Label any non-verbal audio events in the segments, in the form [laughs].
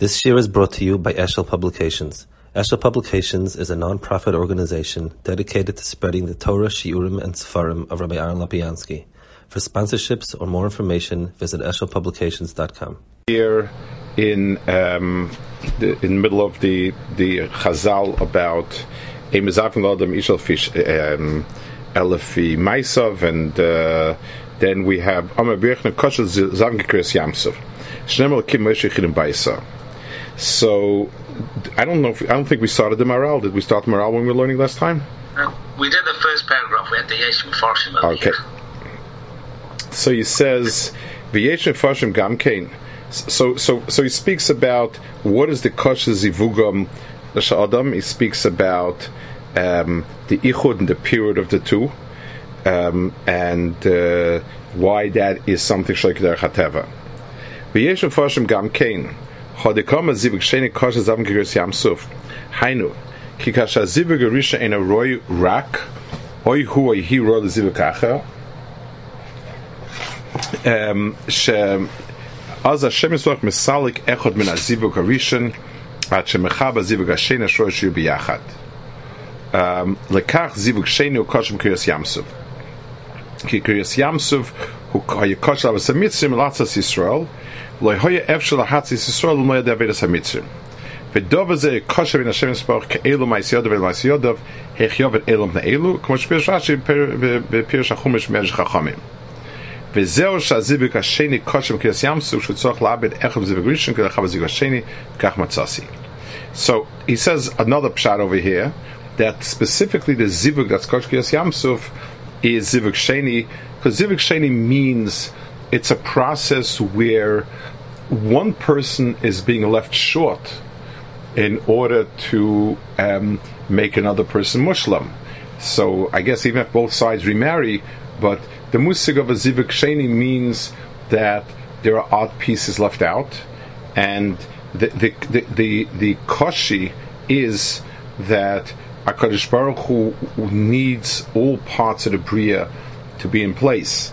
This year is brought to you by Eshel Publications. Eshel Publications is a non-profit organization dedicated to spreading the Torah, Shiurim, and Sefarim of Rabbi Aaron Lopiansky. For sponsorships or more information, visit eshelpublications.com. Here in um, the, in the middle of the the Chazal about Emezavim Adam Ishal Fish um, Elefi Maisov, and uh, then we have Amar Birchner Koshel Zavgekres Yamsov. Shnemel Kim Moshe Chidim Baisa. So I don't know. If, I don't think we started the Maharal. Did we start the Maharal when we were learning last time? Uh, we did the first paragraph. We had the Yeshua Farshim. Okay. So he says V'yeshim Farshim Gam Kain. So so so he speaks about what is the kosher zivugam Adam. He speaks about um, the ichud and the period of the two, um, and uh, why that is something shalik der chateva. V'yeshim Farshim Gam Kain. Chodekama zivug sheni kosher zavim kiris yam suf. Hainu. Ki kasha zivug risha in a roy rak. Oy hu oy hi ro zivug acher. Um, ש... אז השם יסוח מסליק אחד מן הזיווג הראשון עד שמחה בזיווג השני השרוע שיהיו ביחד. Um, לכך זיווג שני הוא קושם קריאס ים סוף. כי קריאס ים סוף הוא היה קושר על המצרים לעצת ישראל, לא היה אפשר להצת ישראל ולא ידע עבד המצרים. ודוב הזה קושר בין השם יספוך כאלו מייס יודו ולמייס יודו, החיוב את אלו בני אלו, כמו שפירש רש"י בפירש החומש מרש חכמים. וזהו שהזיווג השני קושר בקריאס ים סוף שהוא צורך לאבד אחד בזיווג ראשון כדי לחב הזיווג השני, כך מצאסי. So he says another pshat over here that specifically the zivug that's kosher kiyas yamsuf is zivug sheni because zivug sheni means it's a process where one person is being left short in order to um, make another person Muslim. So I guess even if both sides remarry, but the musig of a zivug sheni means that there are odd pieces left out, and the the the the, the koshi is that Hakadosh Baruch Hu needs all parts of the bria to be in place,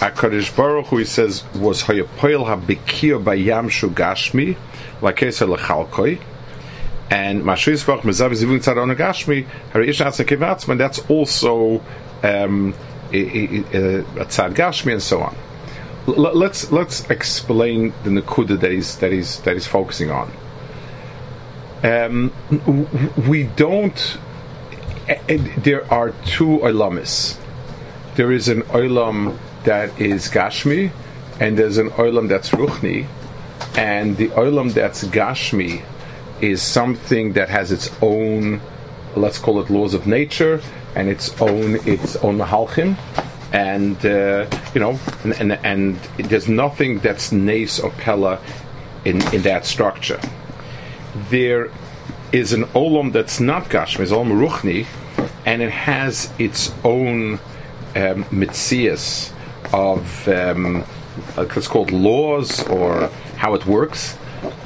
Hakadosh Baruch Hu he says was hayapoil habikir bayam shugashmi lakesa lechalkoi and Mashris Baruch mezav zivun tzad gashmi harish natsa kivatzman that's also um, a, a, tzad gashmi and so on. L- let's let's explain the nakuda that he's that he's that he's focusing on. Um, we don't. There are two olamis. There is an olam that is gashmi, and there's an olam that's ruchni. And the olam that's gashmi is something that has its own, let's call it laws of nature, and its own its own halchim. And uh, you know, and, and, and there's nothing that's nace or pella in in that structure there is an olam that's not gashmi, it's olam ruchni, and it has its own um, mitzias of um, it's called laws or how it works,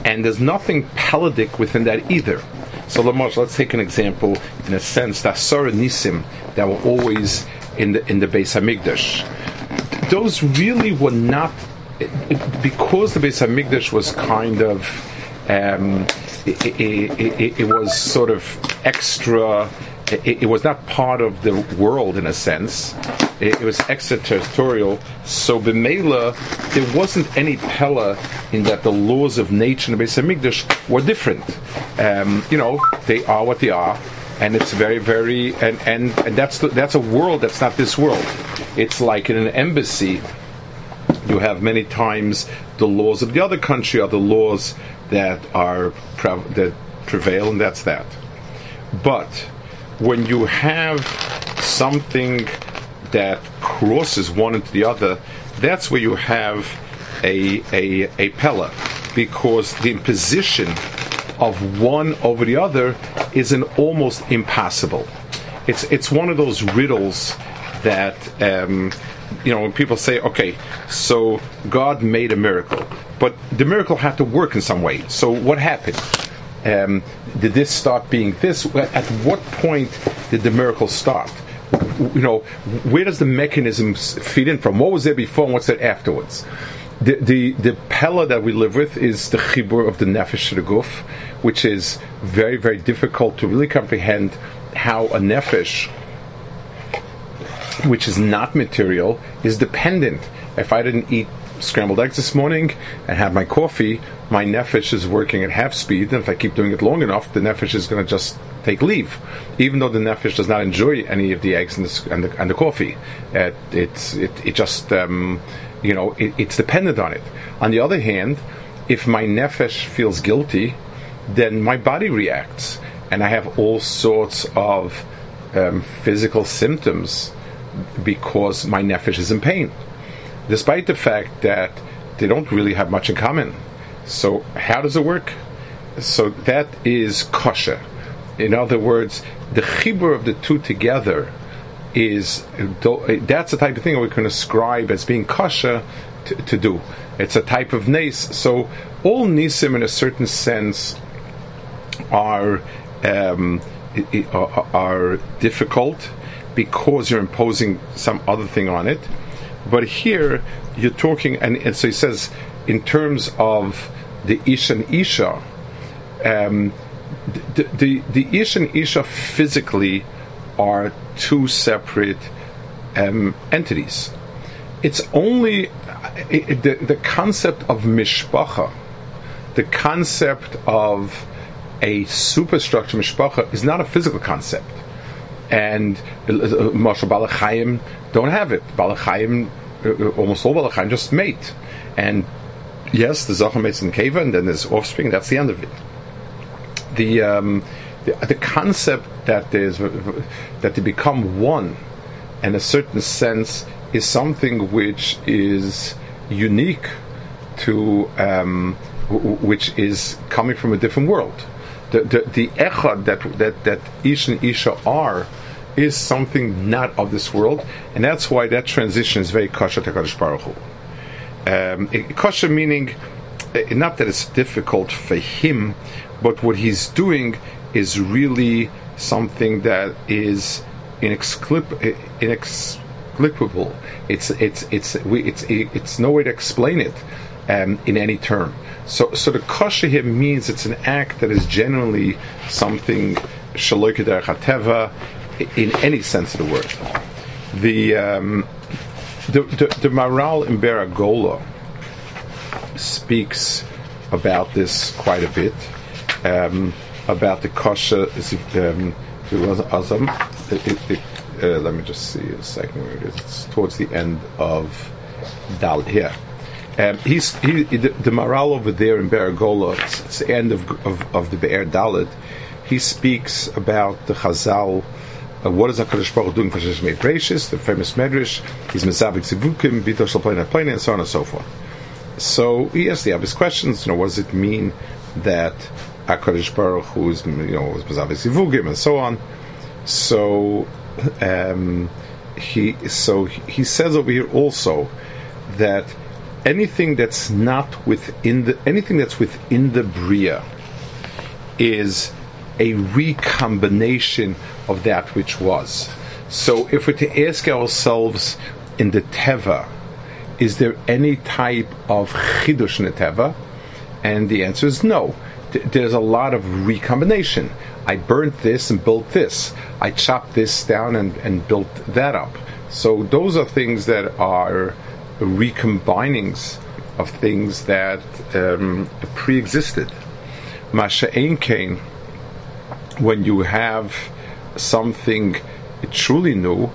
and there's nothing paladic within that either. So Lamosh, let's take an example. In a sense, the Asara Nisim that were always in the in the Beis Hamikdash. Those really were not because the Beis Hamikdash was kind of um, it, it, it, it, was sort of extra. It, was not part of the world in a sense. It, was extraterritorial. So b'meila, there wasn't any pella in that the laws of nature in the Beis Hamikdash were different. Um, you know, they are what they are, and it's very, very, and and, and that's the, that's a world that's not this world. It's like in an embassy. You have many times the laws of the other country are the laws that are that prevail, and that's that. But when you have something that crosses one into the other, that's where you have a a a pella, because the imposition of one over the other is an almost impossible. It's it's one of those riddles that um, you know when people say, okay, so God made a miracle, but the miracle had to work in some way. So what happened? Um, did this start being this? At what point did the miracle start? You know, where does the mechanism feed in from? What was there before and what's there afterwards? The, the, the pella that we live with is the chibur of the nefesh to the guf, which is very, very difficult to really comprehend how a nefesh, which is not material, is dependent. If I didn't eat scrambled eggs this morning and have my coffee, my nefesh is working at half speed, and if I keep doing it long enough, the nefesh is going to just take leave, even though the nefesh does not enjoy any of the eggs and the, and the, and the coffee. Uh, it's it, it just um, you know it, it's dependent on it. On the other hand, if my nefesh feels guilty, then my body reacts, and I have all sorts of um, physical symptoms because my nefesh is in pain despite the fact that they don't really have much in common. So, how does it work? So, that is kosher. In other words, the chibur of the two together is that's the type of thing we can ascribe as being kosher to, to do. It's a type of nace. So, all nisim, in a certain sense, are um, are difficult because you're imposing some other thing on it but here you're talking, and, and so he says, in terms of the Ish and Isha, um, the, the, the Ish and Isha physically are two separate um, entities. It's only it, the, the concept of mishpacha, the concept of a superstructure mishpacha is not a physical concept and uh, Moshe Balachayim don't have it. Balachayim, uh, almost all Balachayim just mate. And yes, the Zohar mates in Keva, and then there's offspring, that's the end of it. The, um, the, the, concept that there's, that they become one, in a certain sense, is something which is unique to, um, which is coming from a different world the the, the echad that that that Ish and Isha are is something not of this world, and that's why that transition is very kosher to Kadosh Baruch Hu. Um, kosher meaning eh, not that it's difficult for him, but what he's doing is really something that is inexplicable. inexplicable. It's it's it's it's it's no way to explain it um, in any term. So, so the kosher here means it's an act that is generally something shaloikeder hateva in any sense of the word. The um, the, the, the Maharal in Be'er HaGolah speaks about this quite a bit um, about the kosher. Um, azam. Uh, let me just see a second it is. It's towards the end of Dal here. Um, he's he, the, the Maharal over there in Be'er HaGolah. It's, it's, the end of, of, of the Be'er Dalit. He speaks about the Chazal. Uh, what is Hakadosh Baruch doing for Sheshmei Gracious, the famous Medrash? He's Mezabik Zivukim, Bito Shalplain Plane, and so on and so forth. So he asks the obvious questions. You know, what does it mean that Hakadosh Baruch Hu is you know was Mezabik Zivukim and so on? So um, he so he says over here also that anything that's not within the anything that's within the bria is a recombination of that which was. So, if we're to ask ourselves in the teva, is there any type of chidush in the teva? And the answer is no. There's a lot of recombination. I burnt this and built this. I chopped this down and, and built that up. So those are things that are recombinings of things that um, pre-existed. Masha Kain, when you have something truly new,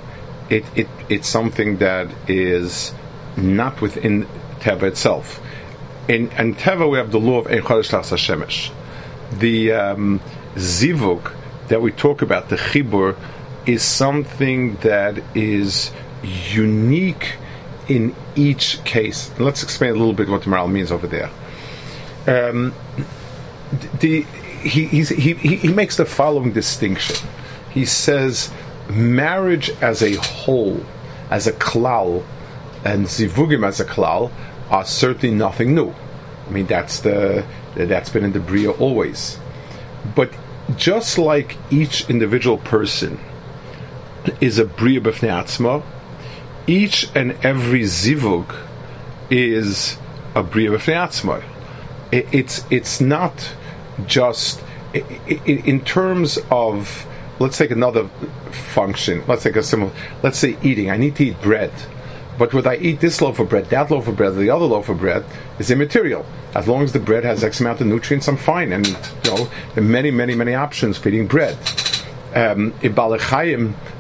it, it it's something that is not within Teva itself. In, in Teva, we have the law of Ein Chodesh Shemesh. The um, zivug that we talk about, the chibur, is something that is unique in each case. Let's explain a little bit what the Maharal means over there. Um, the, he, he, he makes the following distinction. He says marriage as a whole, as a klal, and zivugim as a klal are certainly nothing new. I mean, that's the that's been in the bria always. But just like each individual person is a bria b'fnei each and every zivug is a bria b'fnei. It's it's not just in terms of let's take another function. Let's take a similar. Let's say eating. I need to eat bread, but would I eat this loaf of bread, that loaf of bread, the other loaf of bread is immaterial. As long as the bread has X amount of nutrients, I'm fine. And you know, there are many, many, many options for eating bread. Um,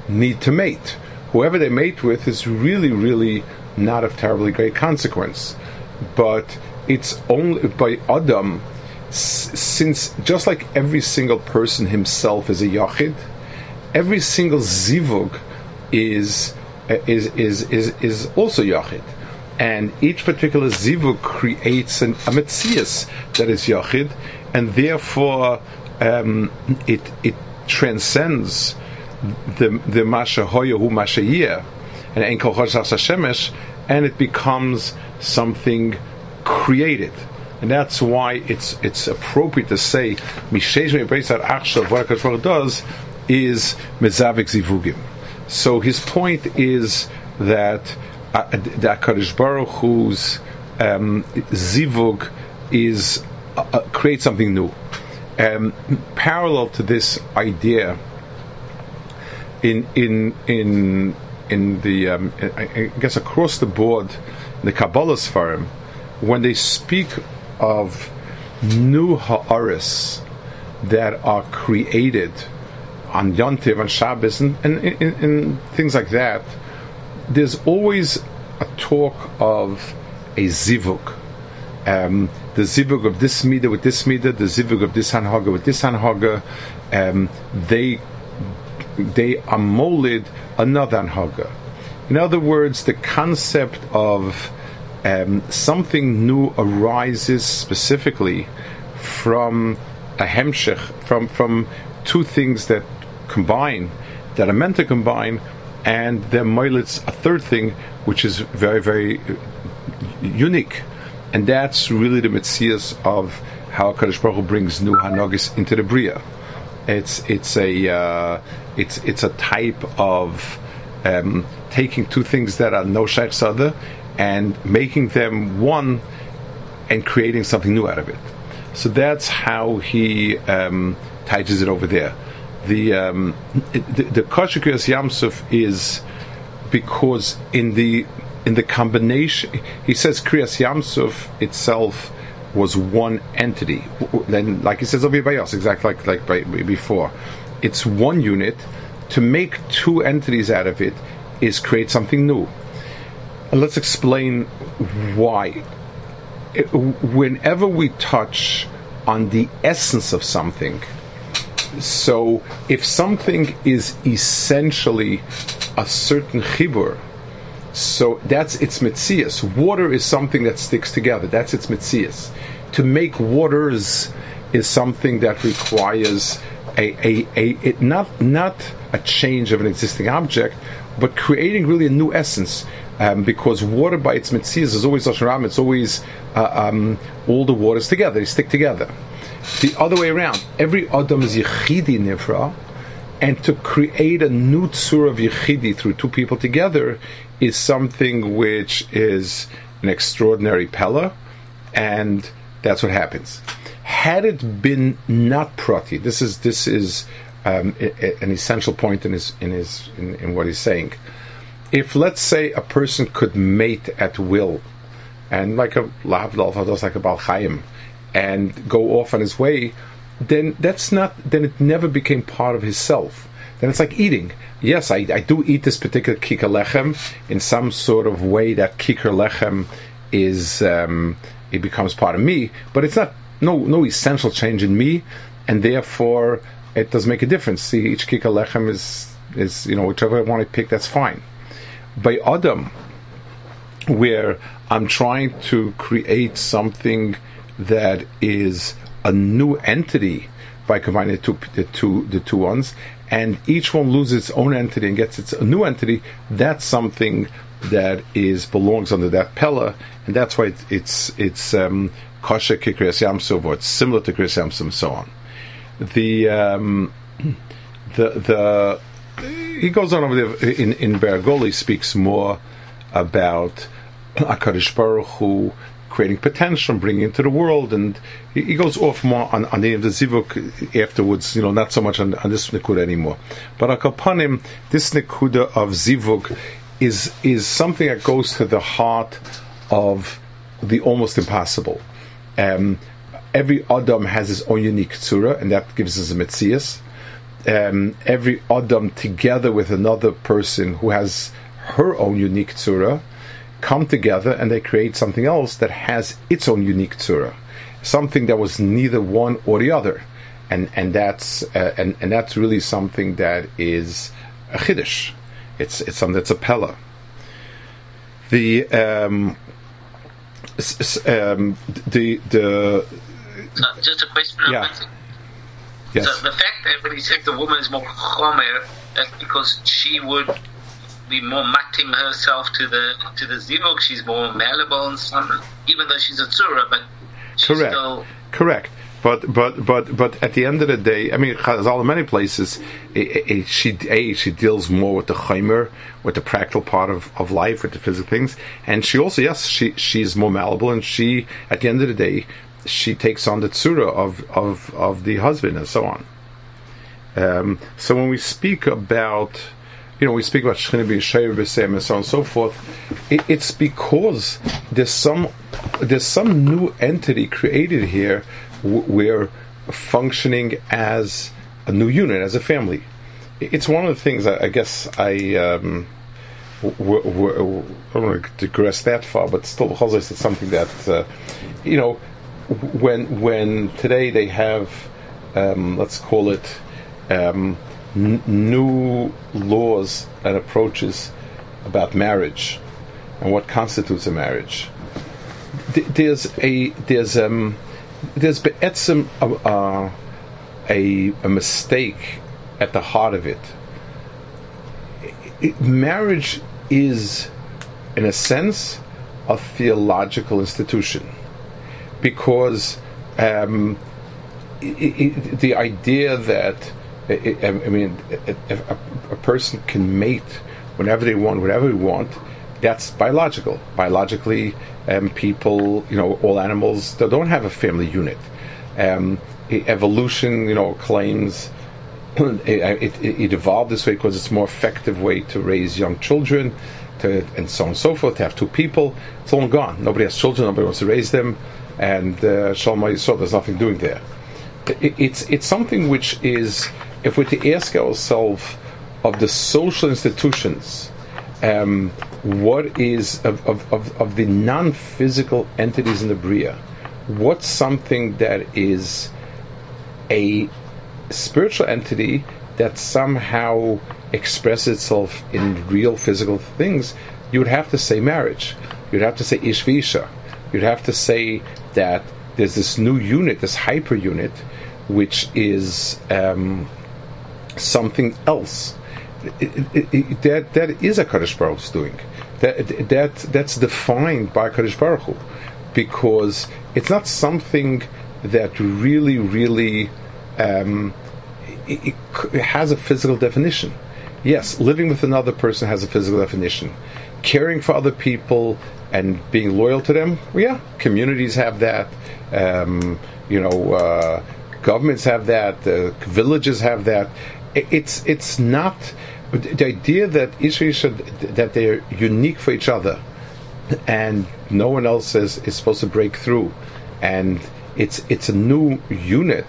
need to mate. Whoever they mate with is really, really not of terribly great consequence. But it's only by Adam since just like every single person himself is a yachid, every single zivug is is is is, is also yachid, and each particular zivug creates an, a metzias that is yachid, and therefore um, it it transcends the the masha hoya hu masha and enkel shemesh, and it becomes something created and that's why it's it's appropriate to say Mishesh Mebeisar Achshav what Hakadosh does is Mezavik Zivugim. So his point is that uh, the Hakadosh Baruch Hu's um, Zivug is uh, uh, create something new. Um, parallel to this idea, in in in in the um, I guess across the board, the Kabbalah Sfarim, when they speak of new ha'aris that are created on Yontiv, on Shabbos, and, and, and, and, things like that, there's always a talk of a zivug. Um, the zivug of this midah with this midah, the zivug of this hanhaga with this hanhaga, um, they they amolid another hanhaga. In other words, the concept of um, something new arises specifically from a hemshech, from from two things that combine, that are meant to combine, and then moilitz a third thing, which is very very unique, and that's really the mitzias of how Kadosh Baruch Hu brings new hanogis into the bria. It's it's a uh, it's it's a type of um, taking two things that are no shaykhs other and making them one and creating something new out of it. So that's how he um, it over there. The um, the, the kosher kriyas is because in the in the combination, he says kriyas yamsuf itself was one entity. Then, like he says over by us, exactly like like by, before, it's one unit. To make two entities out of it is create something new. And let's explain why. It, whenever we touch on the essence of something, so if something is essentially a certain chibur, so that's its mitzias. Water is something that sticks together. That's its mitzias. To make waters is something that requires a, a, a it, not not a change of an existing object, but creating really a new essence um, because water by its mitzias is always Lashon it's always uh, um, all the waters together, they stick together. The other way around, every Adam is Yechidi Nifra, and to create a new tzur of Yechidi through two people together is something which is an extraordinary pella, and that's what happens. Had it been not prati, this is this is um, an essential point in his in his in, in what he's saying if let's say a person could mate at will, and like a lahavdal does like a balchaim, and go off on his way, then that's not. Then it never became part of his self. then it's like eating. Yes, I, I do eat this particular kikar lechem in some sort of way that kikar lechem is um, it becomes part of me, but it's not no no essential change in me, and therefore it does make a difference. See, each kikar lechem is is you know whichever I want to pick, that's fine. By Adam, where I'm trying to create something that is a new entity by combining the two, the two, the two ones, and each one loses its own entity and gets its a new entity. That's something that is belongs under that pella, and that's why it's it's, it's um, kosher kikriyas yamsov, or it's similar to kriyas yamsov, and so on. The um, [clears throat] the the he goes on over there in in Bergoli speaks more about Hakadosh Baruch Hu creating potential, bringing into the world, and he, he goes off more on, on the of the zivuk afterwards. You know, not so much on, on this nikuda anymore. But akapanim, this nikuda of zivuk is is something that goes to the heart of the almost impossible. Um, every Adam has his own unique tzura, and that gives us a mitzias. Um, every Adam, together with another person who has her own unique tzura, come together and they create something else that has its own unique tzura, something that was neither one or the other, and and that's uh, and and that's really something that is a chiddush. It's it's something that's a pella. The um, um, the the uh, just a question. Yeah. Yes. So the fact that when he said the woman is more chomer, that's because she would be more matting herself to the to the zivuk. She's more malleable and some, even though she's a tzura, but she's Correct. still Correct. But but but but at the end of the day, I mean, Chazal in many places, it, it, she a she deals more with the chaimer, with the practical part of, of life, with the physical things, and she also yes, she she's more malleable, and she at the end of the day, she takes on the tzura of of of the husband and so on. Um, so when we speak about you know, we speak about Shechina being Shayr B'Sem and so on and so forth. It, it's because there's some there's some new entity created here. W- we're functioning as a new unit, as a family. It's one of the things I, I guess I. Um, w- w- I don't want to digress that far, but still, it's something that uh, you know when when today they have um, let's call it um, n- new laws and approaches about marriage and what constitutes a marriage. Th- there's a there's um there's be'etzim a, a a mistake at the heart of it. it. Marriage is, in a sense, a theological institution because um, it, it, the idea that I mean, a, a, person can mate whenever they want, whatever they want. That's biological. Biologically, um, people, you know, all animals, they don't have a family unit. Um, evolution, you know, claims [clears throat] it, it, it, evolved this way because it's a more effective way to raise young children, to, and so on and so forth. To have two people, it's all gone. Nobody has children. Nobody wants to raise them, and uh, Shalom so there's nothing doing there. It, it's it's something which is if we're to ask ourselves of the social institutions, um, what is of, of, of, of the non-physical entities in the Bria, what's something that is a spiritual entity that somehow expresses itself in real physical things, you would have to say marriage. You'd have to say ishvisha. You'd have to say that there's this new unit, this hyper unit, which is um, something else. It, it, it, that that is a Kaddish Baruch doing. That that that's defined by Kaddish Baruch Hu, because it's not something that really really um, it, has a physical definition. Yes, living with another person has a physical definition. Caring for other people and being loyal to them, well, yeah, communities have that. Um, you know, uh, governments have that. Uh, villages have that it's it's not the idea that Israel should that they're unique for each other, and no one else is, is supposed to break through, and it's it's a new unit.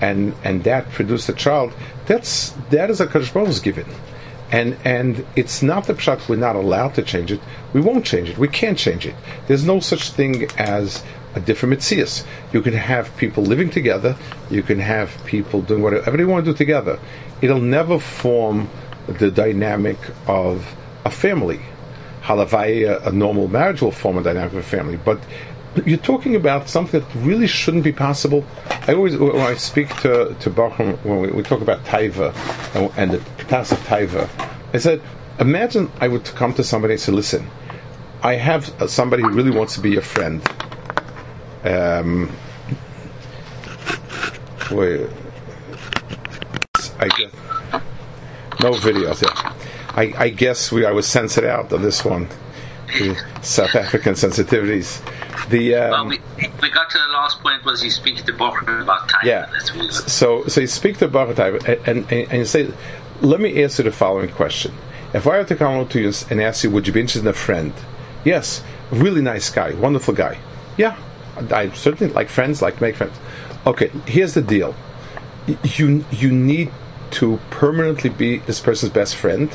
and and that produced a child. That's that is a Kadosh given, and and it's not the pshat. We're not allowed to change it. We won't change it. We can't change it. There's no such thing as a different mitzias. You can have people living together. You can have people doing whatever they want to do together. It'll never form the dynamic of a family. Halavai, a, a normal marriage will form a dynamic of a family, but you're talking about something that really shouldn't be possible. I always, when I speak to to Bachum, when we, we talk about taiva and, and the task of taiva, I said, imagine I would come to somebody and say, listen, I have somebody who really wants to be your friend. Um, wait, I guess no videos. Yeah, I, I guess we I was censored out of this one. The South African sensitivities. The um, well, we, we got to the last point was you speak to Bochum about time. Yeah. So so you speak to Bochum and, and, and you say, let me answer the following question. If I were to come up to you and ask you, would you be interested in a friend? Yes, really nice guy, wonderful guy. Yeah, I certainly like friends, like make friends. Okay, here's the deal. You you need to permanently be this person's best friend,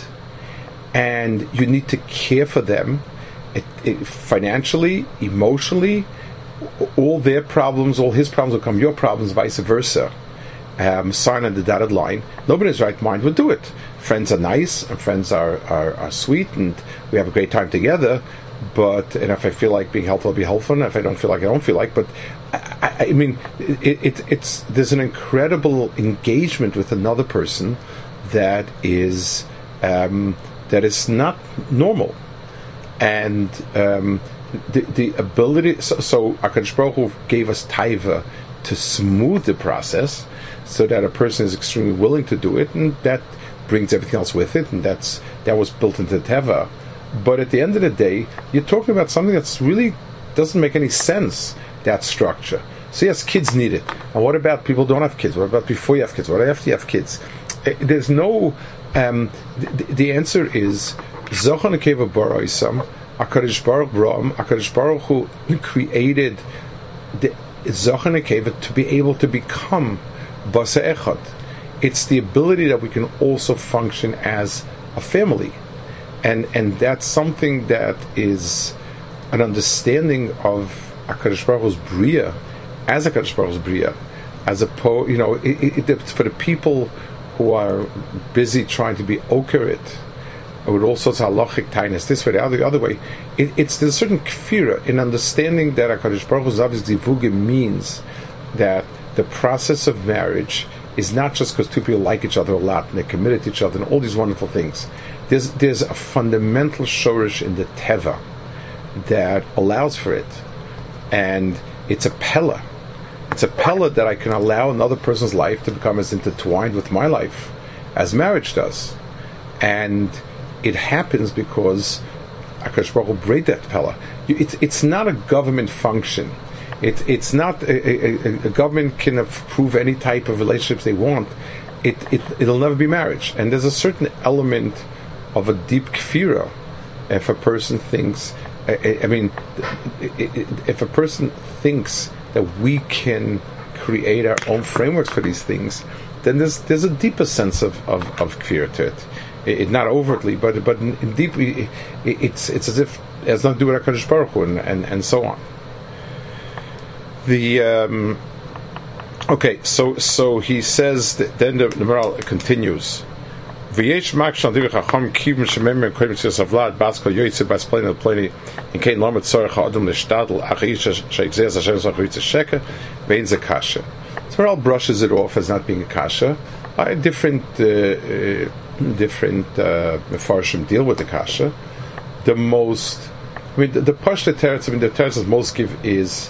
and you need to care for them it, it, financially, emotionally. All their problems, all his problems will come your problems, vice versa. Um, sign on the dotted line. Nobody in his right mind would do it. Friends are nice, and friends are, are, are sweet, and we have a great time together but and if I feel like being helpful, I'll be helpful. And if I don't feel like I don't feel like, but I, I mean, it, it, it's there's an incredible engagement with another person that is um, that is not normal, and um, the the ability. So, so Hu gave us taiva to smooth the process, so that a person is extremely willing to do it, and that brings everything else with it, and that's that was built into teva. But at the end of the day, you're talking about something that's really doesn't make any sense. That structure. So yes, kids need it. And what about people don't have kids? What about before you have kids? What after you have kids? Eh, there's no. Um, the, answer is Zochon Akeva Baroisam, Akarish Baruch Brom, Akarish Baruch who created the Zochon Akeva to be able to become Basa Echad. It's the ability that we can also function as a family and and that's something that is an understanding of Hakadosh Baruch Hu's bria as a Hakadosh Baruch Hu's bria, as a po, you know, it, it, for the people who are busy trying to be okerit with all sorts of halachic tightness, this way, the other, the other way. It, it's there's a certain kfira in understanding that Hakadosh Baruch Hu's obviously means that the process of marriage is not just because two people like each other a lot and they're committed to each other and all these wonderful things. There's there's a fundamental shorish in the teva that allows for it, and it's a pella. It's a pella that I can allow another person's life to become as intertwined with my life as marriage does, and it happens because Akash Baruch Hu that pella. It's it's not a government function. It, it's not a, a, a, government can approve any type of relationships they want. It, it it'll never be marriage, and there's a certain element of a deep kfira if a person thinks I, I mean if a person thinks that we can create our own frameworks for these things then there's there's a deeper sense of, of, of to it. It, not overtly but but deeply it, it's it's as if it has nothing to do with HaKadosh Baruch Hu and, and, and so on the um, okay so so he says that then the, the Maharal continues divi chacham kivim shemem men koyim tzis avlad baskal yoytze bas pleni pleni in kein lomet tzorach ha'adam leshtadl achish sheikzez Hashem zach yoytze sheka vein ze kasha. So brushes it off as not being a kasha. Different uh, uh, different uh, deal with the kasha. The most, I mean, the, the pashta teretz, I mean, the teretz most give is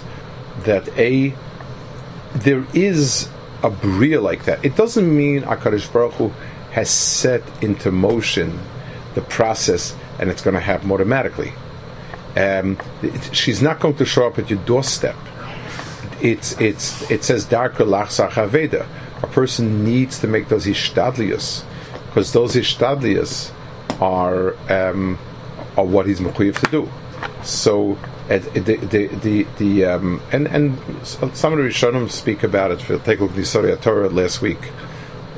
that a there is a bria like that. It doesn't mean Akadosh Baruch Hu has set into motion the process and it's going to happen automatically. Um, it, she's not going to show up at your doorstep. It's it's it says darker lachsach aveda. A person needs to make those ishtadlius because those ishtadlius are um, are what he's mechuyev to do. So the the the, the um, and and some of the Rishonim speak about it. For take a look at the Sorry Torah last week.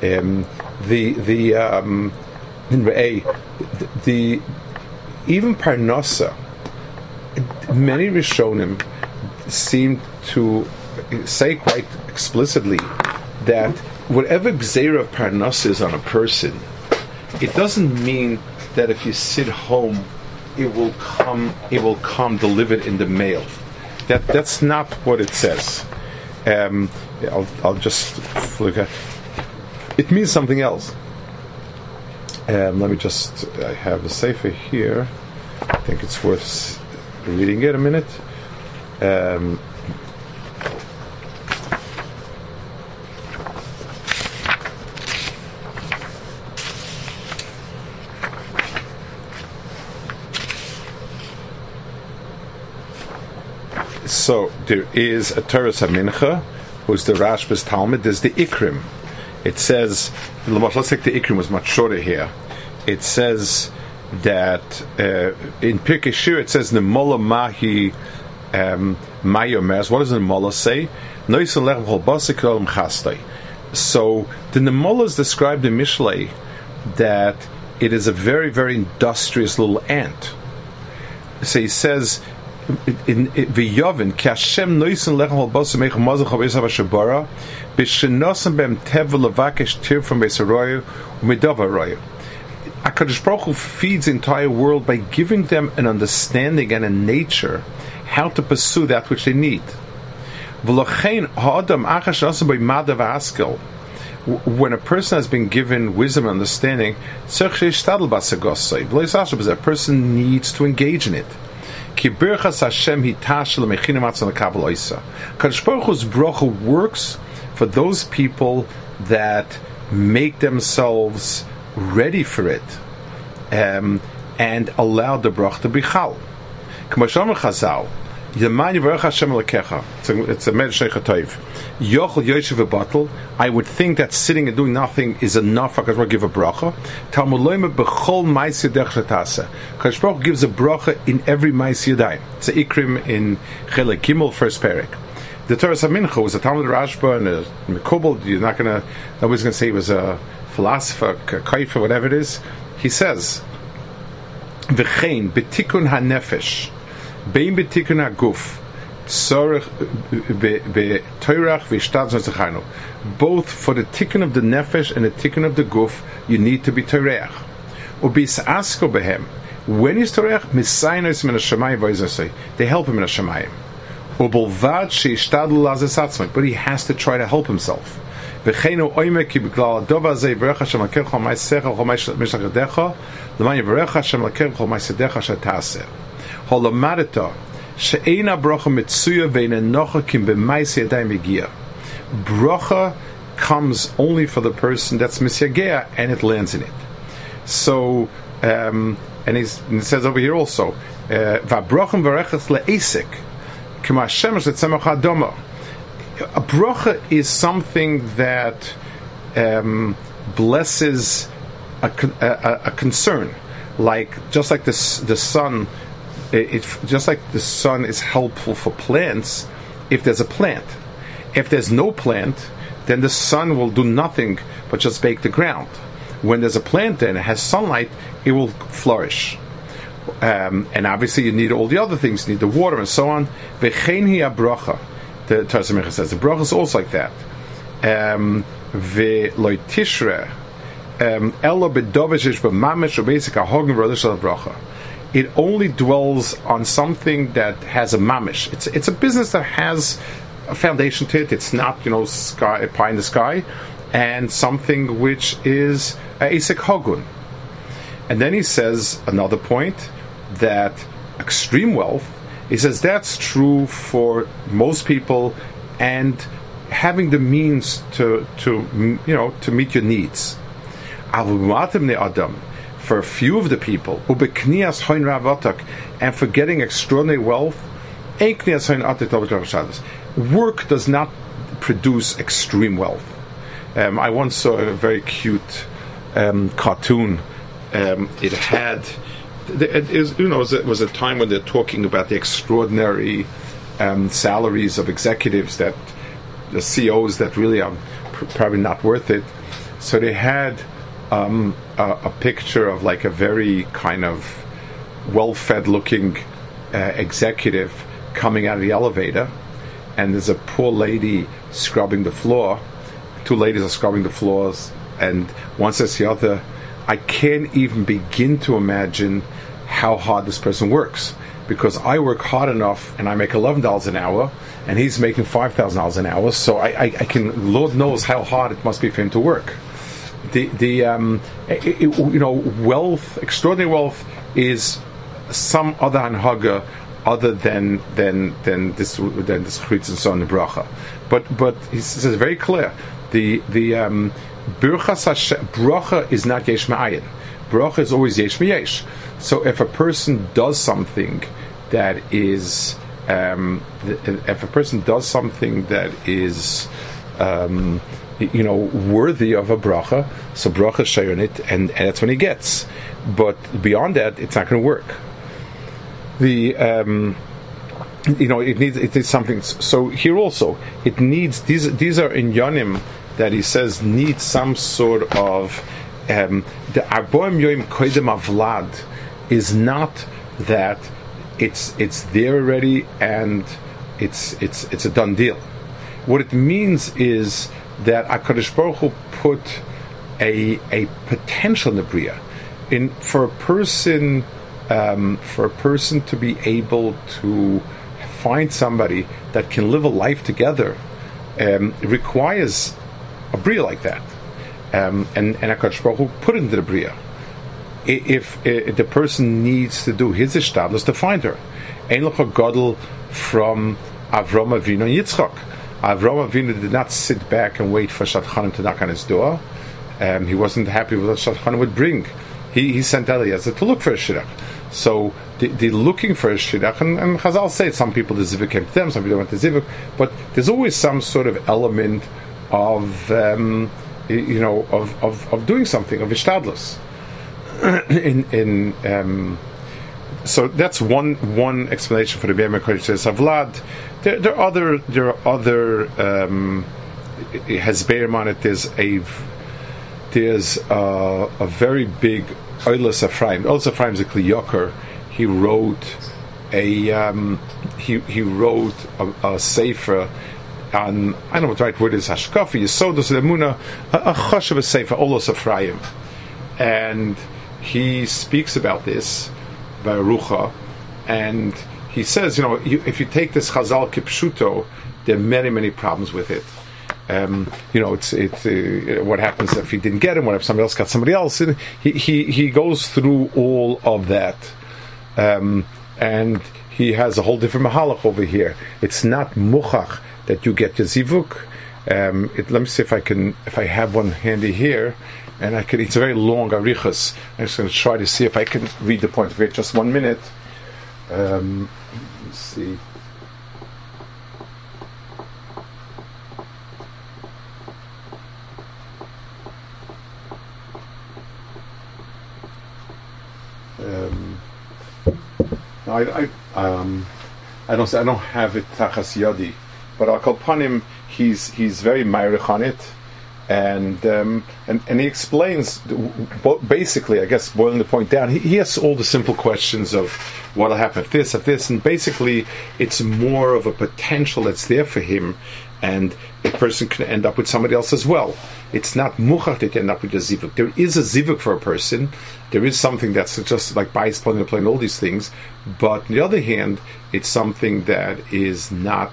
Um, the the um, the, the even Parnasa, many Rishonim seem to say quite explicitly that whatever gzera of Parnasa is on a person, it doesn't mean that if you sit home it will come it will come delivered in the mail. That that's not what it says. Um, I'll, I'll just look at. It means something else. Um, let me just. I have a sefer here. I think it's worth reading it a minute. Um, So there is a Torah Mincha, who's the Rashba's Talmud. There's the Ikrim. It says, let's take the Ikrim was much shorter here. It says that uh, in Pirkei Shir it says the Nemola Mahi um, Mayomers. What does the Nemola say? So the Nemola is described in Mishlei that it is a very, very industrious little ant. So he says in v'yovin ki Hashem noisen lechem hol bosu meich mazal chav esav ha-shabara b'shenosim b'em tev levakesh tir from Besaroyu u'midava royu HaKadosh Baruch Hu feeds the entire world by giving them an understanding and a nature how to pursue that which they need. When a person has been given wisdom and understanding, a person needs to engage in it. Kibirchas Hashem hitash lemechinim atzon lekabel oisa. Kadosh Baruch Hu's bracha works for those people that make themselves ready for it um, and allow the bracha to be chal. K'moshomer Chazal, Yaman Yivarech Hashem Lekecha. It's a Medrash Sheikhatoiv. Yochel Yoshev Batel. I would think that sitting and doing nothing is enough for to give a bracha. Talmud Loime Bechol Mais Yedech Shetasa. Gives a bracha in every Mais Yedayim. It's a Ikrim in Chelek Gimel, first parak. The Torah Samincha was a Talmud Rashba and a Mekubal. You're not gonna, nobody's gonna say he was a philosopher, a kaifa, whatever it is. He says, V'chein betikun hanefesh bein betikun aguf sorach betoirach v'shtad both for the tikkun of the nefesh and the tikkun of the guf you need to be toreach ubis asko behem when is toreach misainos min hashamayim v'izasei they help him in hashamayim ubulvad sheishtad lazasatzmak but he has to try to help himself וכן oime ki בגלל הדוב הזה יברך השם לקר כל מי שכל כל מי משחרדך למען יברך השם לקר כל מי שדך שתעשה holomarita she'ena bracha mitzuya ve'ena nocha kim b'mais yadai megia. Bracha comes only for the person that's misyagea and it lands in it. So, um, and, and, it says over here also, uh, va'brachim v'rechas le'esik k'ma shemesh le'tzemach adoma. A bracha is something that um, blesses a, a, a, concern, like just like the the sun it, just like the sun is helpful for plants if there's a plant. If there's no plant, then the sun will do nothing but just bake the ground. When there's a plant and it has sunlight, it will flourish. Um, and obviously, you need all the other things, you need the water and so on. Bracha. The Tarsamecha says the bracha is also like that. Um. Um, bracha it only dwells on something that has a mamish. It's it's a business that has a foundation to it. It's not you know sky pie in the sky, and something which is a asik hogun. And then he says another point that extreme wealth. He says that's true for most people, and having the means to to you know to meet your needs. Adam for a few of the people, and for getting extraordinary wealth, work does not produce extreme wealth. Um, I once saw a very cute um, cartoon. Um, it had it is, you know, it was a time when they're talking about the extraordinary um, salaries of executives that the CEOs that really are pr- probably not worth it. So they had um, a, a, picture of like a very kind of well-fed looking uh, executive coming out of the elevator, and there's a poor lady scrubbing the floor. Two ladies are scrubbing the floors, and one says the other, "I can't even begin to imagine how hard this person works." Because I work hard enough and I make eleven dollars an hour, and he's making five thousand dollars an hour. So I, I, I, can, Lord knows how hard it must be for him to work. The the um, it, it, you know wealth, extraordinary wealth, is some other anhaga other than than than this than this chritz and so on the bracha. But but he says very clear the the um, bracha is not yesh ma'ayin. Bracha is always yesh yesh. So if a person does something that is um, if a person does something that is um, you know worthy of a bracha, so bracha shayon it, and, and that's when he gets. But beyond that, it's not going to work the um, you know it needs it needs something. So here also it needs these these are in Yonim that he says need some sort of um, the Arboim Yoim Koidem Avlad is not that it's it's there already and it's it's it's a done deal. What it means is that Hakadosh Baruch Hu put a a potential in the bria in for a person um, for a person to be able to find somebody that can live a life together um, requires a bria like that. Um, and and Akash Baruch Hu put into the bria. If, if, the person needs to do his ishtadlus to find her, ein godel from Avram Avinu Yitzchak. Avram Avinu did not sit back and wait for Shadchanim to knock on his door. Um, he wasn't happy with what Shadchanim would bring. He, he sent Eliezer to look for a shidduch. So they're looking for a shidduch, and, and Chazal say some people the zivuk came to them, some people went to zivuk, but there's always some sort of element of um, you know of, of, of doing something of ishtadlus. [coughs] in in um, so that's one one explanation for the Be'er says Avlad. There, there are other there are other um, has Be'er on it. There's a there's a, a very big Oilas Ephraim. Oilas Ephraim is a Kli Yakar. He wrote a um, he he wrote a, a sefer on I don't know what the right word is Hashkafi Yisodus Lemuna a, a Choshev a sefer Olos Ephraim, and he speaks about this by Rucha, and he says you know you, if you take this Chazal Kipshuto, there are many many problems with it. Um, you know, it's it. Uh, what happens if he didn't get him? What if somebody else got somebody else? And he he he goes through all of that, um, and he has a whole different mahalach over here. It's not muchach that you get the zivuk. Um, it, let me see if I can if I have one handy here, and I can. It's a very long arichas. I'm just going to try to see if I can read the point of it. Just one minute. Um, let's see. Um, I, I, um, I don't I don't have it tachas yadi, but I'll call him. He's he's very myrich on it, and um, and and he explains basically. I guess boiling the point down, he, he has all the simple questions of what'll happen if this, if this, and basically it's more of a potential that's there for him, and a person can end up with somebody else as well. It's not muchach that you end up with a zivuk. There is a zivuk for a person. There is something that's just like bias playing and all these things. But on the other hand, it's something that is not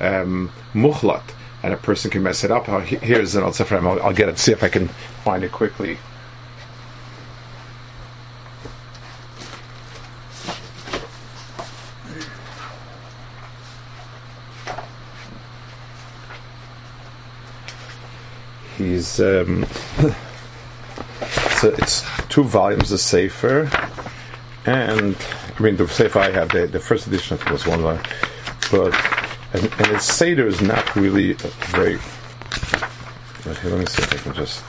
um, muchlat, and a person can mess it up. Here's an I'll, I'll get it. See if I can find it quickly. he's um, [laughs] so it's two volumes of Sefer, and I mean the Sefer I have the, the first edition was one but and, and his Seder is not really very. But here, let me see if I can just.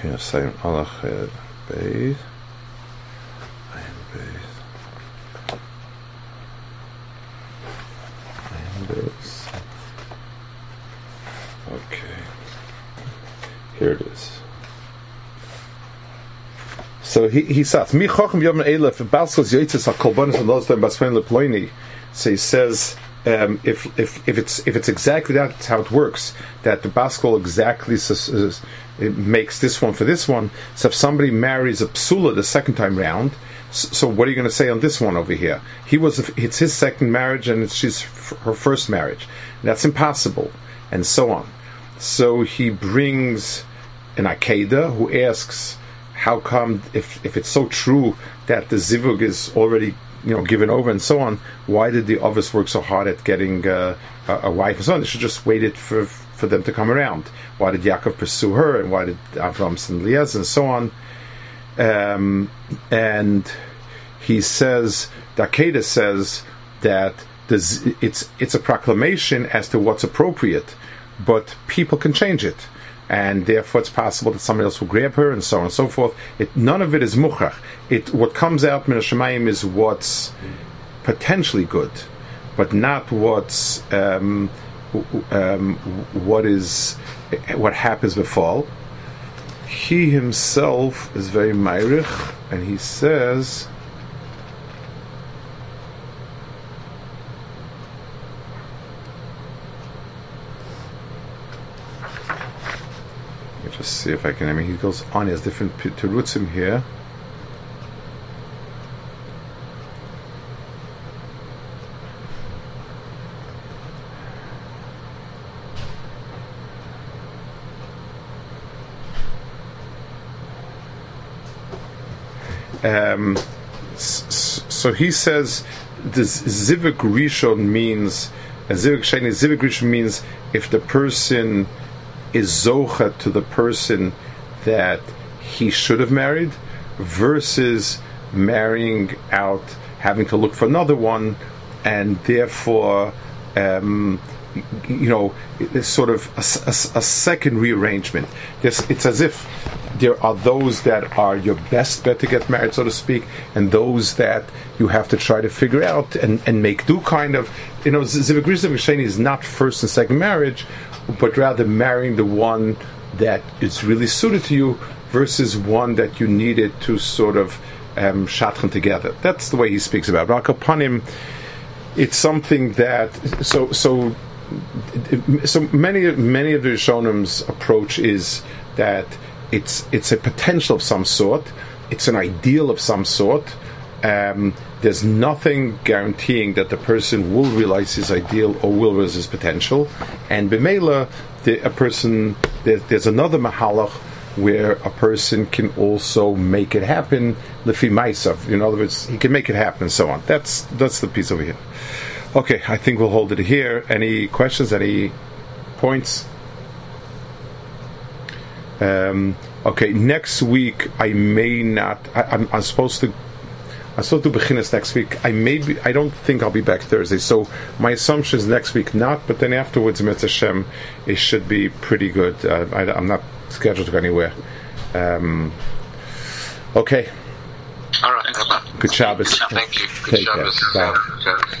Here, same. Ayin uh, Beis. Beis. Okay. Here it is. So he he says, "Mi chochem yom elef hakolbanis and leploini." So he says, um, if if if it's if it's exactly that, that's how it works. That the baskol exactly makes this one for this one. So if somebody marries a psula the second time round, so what are you going to say on this one over here? He was it's his second marriage and it's she's her first marriage. That's impossible, and so on. So he brings an Akeda who asks, how come if if it's so true that the zivug is already you know given over and so on, why did the others work so hard at getting uh, a, a wife and so on? They should just waited for for them to come around. Why did Yaakov pursue her, and why did Avram send Liaz and so on? Um, and he says, Dakeda says that the, z- it's it's a proclamation as to what's appropriate, but people can change it, and therefore it's possible that somebody else will grab her and so on and so forth. It, none of it is muchach. It what comes out min Shemayim is what's potentially good, but not what's um, um, what is what happens befall. He himself is very myrich, and he says. Just see if I can. I mean, he goes on. He has different terutzim here. Um, so he says this zivik rishon means a zivik sheni zivik rishon means if the person is zocha to the person that he should have married versus marrying out having to look for another one and therefore um, you know sort of a second rearrangement it's as if there are those that are your best bet to get married so to speak and those that you have to try to figure out and, and make do kind of you know Zivik Sheni is not first and second marriage but rather marrying the one that is really suited to you versus one that you needed to sort of um, shatchen together. That's the way he speaks about. it. Rakapanim, it's something that so so so many many of the Rishonim's approach is that it's it's a potential of some sort, it's an ideal of some sort. Um, there's nothing guaranteeing that the person will realize his ideal or will realize his potential, and b'meila, the, a person there, there's another mahalach where a person can also make it happen lefi maisav. In other words, he can make it happen and so on. That's that's the piece over here. Okay, I think we'll hold it here. Any questions? Any points? Um, okay, next week I may not. I, I'm, I'm supposed to. I'm supposed to begin this next week. I may be, I don't think I'll be back Thursday. So my assumption is next week not, but then afterwards, Mitzvah Hashem, it should be pretty good. Uh, I, I'm not scheduled to go anywhere. Um, okay, All right. good Shabbos. Thank you. Good Take care. Shabbos. Bye. Shabbos.